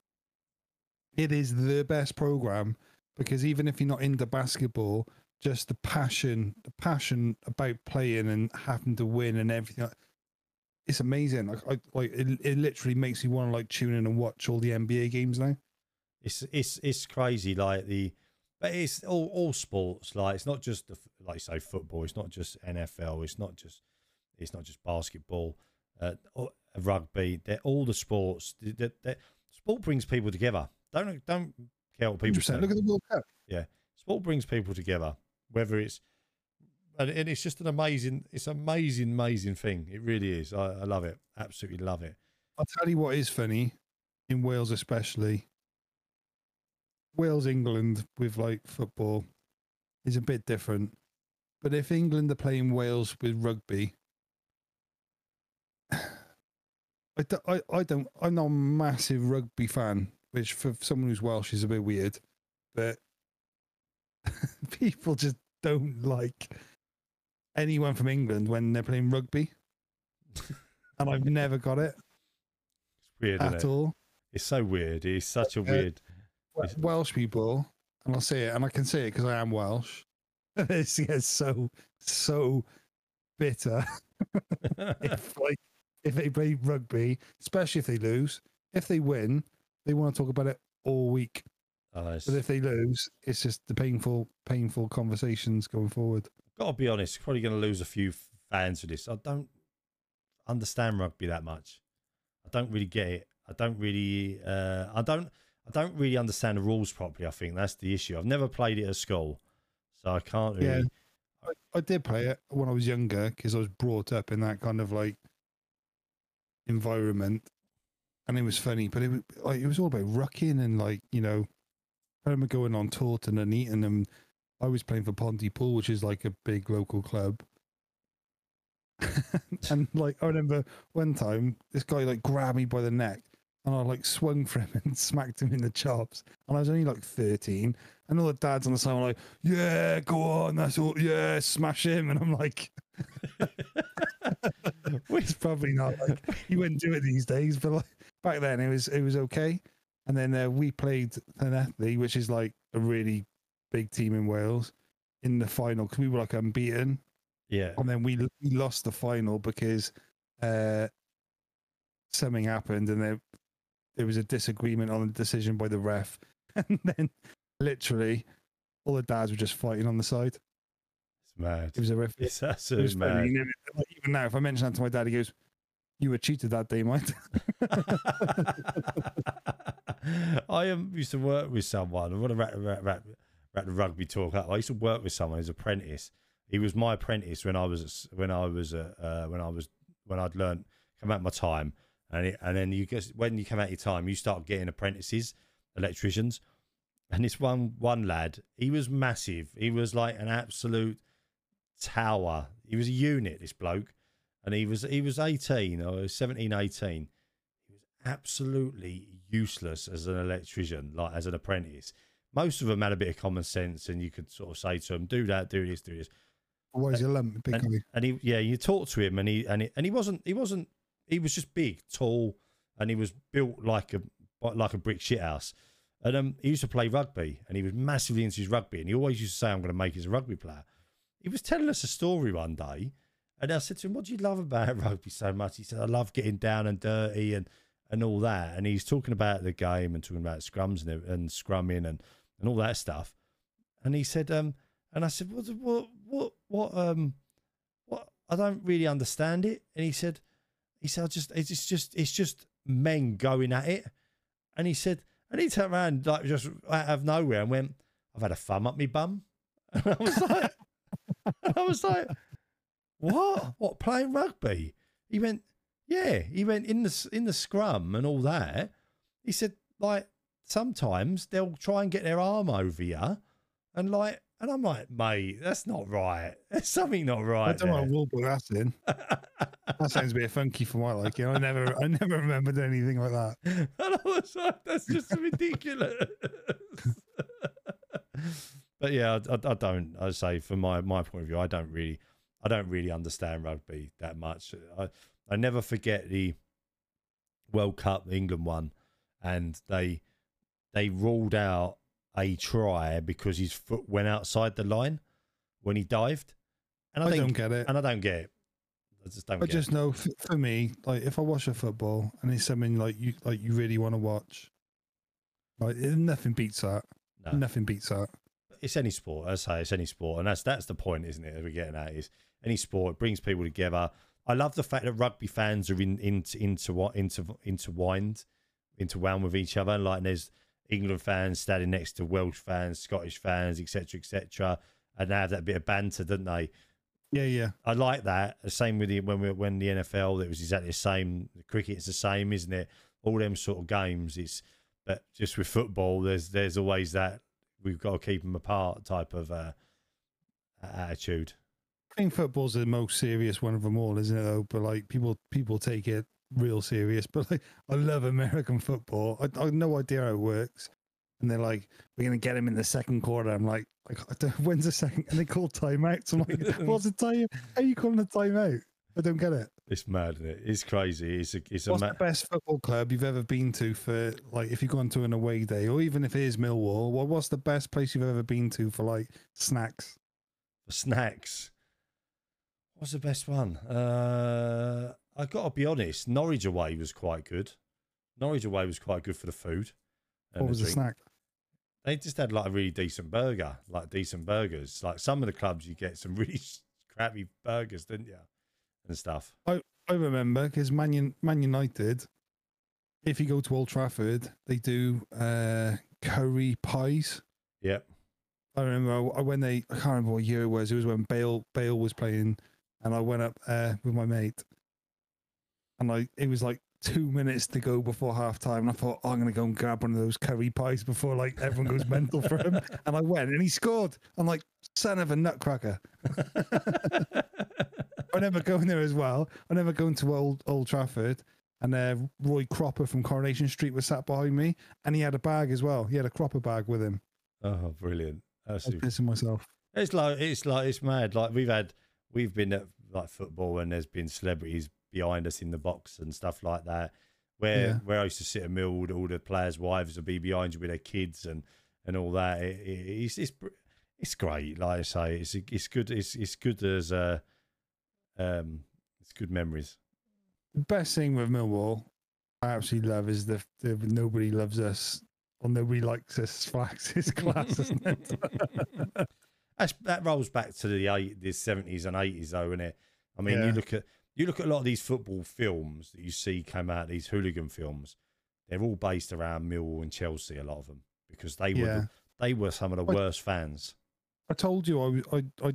It is the best program because even if you're not into basketball, just the passion, the passion about playing and having to win and everything. It's amazing. Like, I, like it, it literally makes you want to like tune in and watch all the NBA games now. It's it's it's crazy. Like the, but it's all all sports. Like it's not just the like you say football. It's not just NFL. It's not just it's not just basketball, uh, rugby. They're all the sports. That sport brings people together. Don't don't care what people say. Look at the World Cup. Yeah sport brings people together. Whether it's and, and it's just an amazing, it's an amazing, amazing thing. It really is. I, I love it. Absolutely love it. I'll tell you what is funny in Wales, especially. Wales, England with like football is a bit different. But if England are playing Wales with rugby, I, do, I, I don't, I'm not a massive rugby fan, which for someone who's Welsh is a bit weird. But people just don't like anyone from England when they're playing rugby. and I've never got it It's weird, at it? all. It's so weird. It's such a Yeah. weird. Wel- Welsh people, and I'll say it, and I can say it because I am Welsh. it's gets so so bitter if like if they play rugby, especially if they lose. If they win, they want to talk about it all week. Oh, But if they lose, it's just the painful, painful conversations going forward. got to be honest, probably going to lose a few fans for this. I don't understand rugby that much. I don't really get it. I don't really. Uh, I don't. I don't really understand the rules properly. I think that's the issue. I've never played it at school, so I can't really. Yeah. I, I did play it when I was younger because I was brought up in that kind of like environment, and it was funny. But it was like it was all about rucking and like you know, I remember going on Taunton and eating and I was playing for Pontypool, which is like a big local club. and like I remember one time, this guy like grabbed me by the neck, and I like swung for him and smacked him in the chops. And I was only like 13. And all the dads on the side were like, yeah, go on. That's all. Yeah, smash him. And I'm like, it's probably not like, you wouldn't do it these days. But like back then it was, it was okay. And then uh, we played Llanelli, which is like a really big team in Wales in the final because we were like unbeaten. Yeah. And then we, we lost the final because uh, something happened and there, there was a disagreement on the decision by the ref. And then literally all the dads were just fighting on the side. It's mad. It was a ref. It's It absolutely was mad. Even now, if I mention that to my dad, he goes, You were cheated that day, mate. I um, used to work with someone. I want to wrap, wrap, wrap, wrap the rugby talk up. I used to work with someone as apprentice. He was my apprentice when I was when I was uh, when I was when I'd learned come out my time, and it, and then you guess when you come out your time, you start getting apprentices, electricians, and this one one lad, he was massive. He was like an absolute tower. He was a unit. This bloke, and he was he was eighteen or 17, 18 absolutely useless as an electrician, like as an apprentice. Most of them had a bit of common sense, and you could sort of say to them, "Do that, do this, do this." Is your lump big guy? And he, yeah, you talk to him, and he and he, and he wasn't, he wasn't, he was just big, tall, and he was built like a like a brick shithouse. And um, he used to play rugby, and he was massively into his rugby, and he always used to say, "I'm going to make as a rugby player." He was telling us a story one day, and I said to him, "What do you love about rugby so much?" He said, "I love getting down and dirty and and all that." And he's talking about the game and talking about scrums and, and scrumming and and all that stuff. And he said, um, and I said, "What, what, what, what, um, what? I don't really understand it." And he said, "He said, I just, it's just, it's just men going at it." And he said, and he turned around like just out of nowhere and went, "I've had a thumb up my bum." And I was like, I was like, "What? What playing rugby?" He went, "Yeah." He went in the in the scrum and all that. He said, like sometimes they'll try and get their arm over you, and like, and I'm like, mate, that's not right. There's something not right. I don't there." what Wolbrook that's in. That sounds a bit funky for my liking. I never, I never remembered anything like that. And I was like, that's just ridiculous. but yeah, I, I, I don't. I say from my my point of view, I don't really, I don't really understand rugby that much. I I never forget the World Cup the England one, and they they ruled out a try because his foot went outside the line when he dived, and I, I think, don't get it. and I don't get it. I just don't I just it. know for me, like if I watch a football and it's something like you like you really want to watch, like nothing beats that. No. Nothing beats that. it's any sport. As I say, it's any sport, and that's that's the point, isn't it? That we're getting at is any sport it brings people together. I love the fact that rugby fans are in into into what into intertwined, interwound with each other. Like there's England fans standing next to Welsh fans, Scottish fans, etc., etc., and they have that bit of banter, don't they? Yeah, yeah. I like that. The same with the when we when the NFL, it was exactly the same. The cricket is the same, isn't it? All them sort of games. It's but just with football, there's there's always that we've got to keep them apart type of uh, attitude. I think football's the most serious one of them all, isn't it? Though, but like people, people take it real serious. But like, I love American football. I, I have no idea how it works, and they're like, "We're gonna get him in the second quarter." I'm like, like I don't, when's the second? And they call timeouts. I'm like, what's the time? How are you calling a timeout? I don't get it. It's mad, isn't it? It's crazy. It's a it's a What's ma- the best football club you've ever been to for like if you've gone to an away day, or even if it is Millwall? What what's the best place you've ever been to for like snacks? snacks. What's the best one? Uh, I got to be honest. Norwich away was quite good. Norwich away was quite good for the food. What was the drink. snack? they just had like a really decent burger, like decent burgers. Like some of the clubs, you get some really crappy burgers, didn't you? And stuff. I I remember because Man, Man United, if you go to Old Trafford, they do uh, curry pies. Yep. I remember I- when they, I can't remember what year it was. It was when Bale Bale was playing, and I went up uh, with my mate, and I it was like two minutes to go before half time, and I thought oh, I'm gonna go and grab one of those curry pies before like everyone goes mental for him, and I went and he scored. I'm like son of a nutcracker. I never going there as well. I never going to Old Old Trafford. and uh, Roy Cropper from Coronation Street was sat behind me, and he had a bag as well. He had a Cropper bag with him. Oh, brilliant! That's I was pissing myself. It's like it's like it's mad. Like we've had we've been at like football and there's been celebrities behind us in the box and stuff like that. Where Yeah. where I used to sit at mill, all the, players' wives would be behind you with their kids and and all that. It, it, it's it's it's great. Like I say, it's it's good. It's it's good as uh um it's good memories. The best thing with Millwall, I absolutely love, is the, the nobody loves us or nobody likes us flags. It's class, isn't it? That's, that rolls back to the eight, the seventies and eighties, though, isn't it? I mean, Yeah. you look at you look at a lot of these football films that you see come out, these hooligan films. They're all based around Millwall and Chelsea. A lot of them because they were Yeah. the, they were some of the I- worst fans. I told you I, I I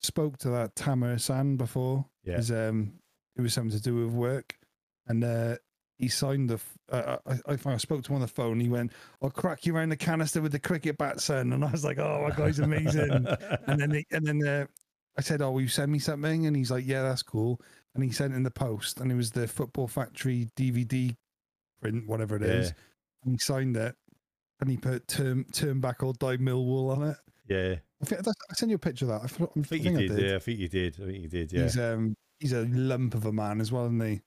spoke to that Tamer Hassan before. Yeah. 'cause, um, it was something to do with work, and uh, he signed the. Uh, I, I, I spoke to him on the phone. He went, "I'll crack you around the canister with the cricket bat, son," and I was like, "Oh, my guy's amazing." and then he, and then uh, I said, "Oh, will you send me something?" And he's like, "Yeah, that's cool." And he sent in the post, and it was the Football Factory DVD print, whatever it is. Yeah. And he signed it, and he put "Turn Turn Back or Die Millwall" on it. yeah, I, think I sent you a picture of that. I, thought, I think you did. Yeah, I think you did. I think you did. Yeah, He's um he's a lump of a man as well, isn't he?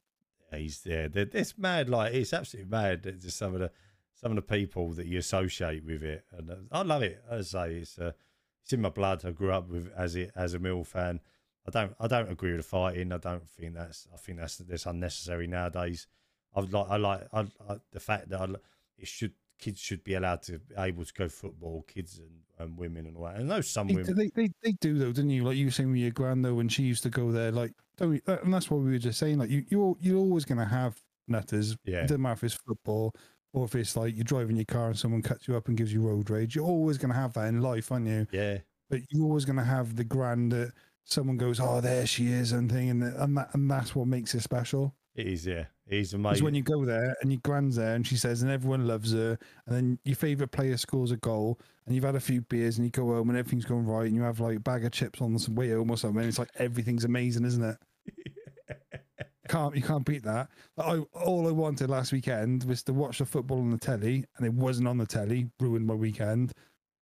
Yeah, he's. They're- It's mad. Like it's absolutely mad. It's just some of the some of the people that you associate with it, and uh, I love it. As I say, it's uh, it's in my blood. I grew up with as it as a Mill fan. I don't I don't agree with the fighting. I don't think that's I think that's that's unnecessary nowadays. I like I like I, I, the fact that I, it should kids should be allowed to be able to go football, kids and, and women and all that. And I know some They, women. they, they, they do though, didn't you? Like you were saying with your grand though, when she used to go there, like don't we, uh, and that's what we were just saying. Like you you you're always gonna have nutters. Yeah. It doesn't matter if it's football or if it's like you're driving your car and someone cuts you up and gives you road rage. You're always gonna have that in life, aren't you? Yeah, But you're always gonna have the grand that someone goes, oh, there she is, and thing, and and that and that's what makes it special. it is. Yeah, he's Because amazing. when you go there and your grand's there and she says, and everyone loves her, and then your favourite player scores a goal, and you've had a few beers and you go home and everything's going right, and you have like a bag of chips on the way home or something, and it's like everything's amazing, isn't it? Can't you can't beat that? I all I wanted last weekend was to watch the football on the telly, and it wasn't on the telly, ruined my weekend,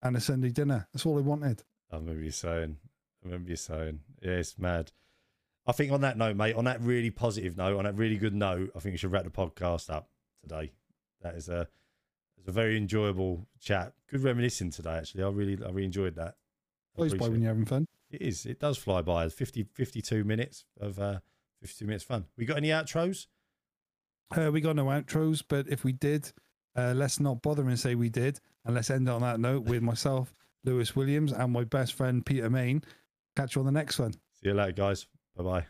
and a Sunday dinner. That's all I wanted. I remember you saying. I remember you saying. Yeah, it's mad. I think on that note, mate, on that really positive note, on that really good note, I think we should wrap the podcast up today. That is a it's a very enjoyable chat. Good reminiscing today, actually. I really I really enjoyed that. Flies by when you're having fun. it. it is. It does fly by. 50, 52 minutes of uh 52 minutes fun. We got any outros? Uh, we got no outros, but if we did, uh, let's not bother and say we did, and let's end on that note with myself, Lewis Williams, and my best friend Peter Mayne. Catch you on the next one. See you later, guys. Bye bye.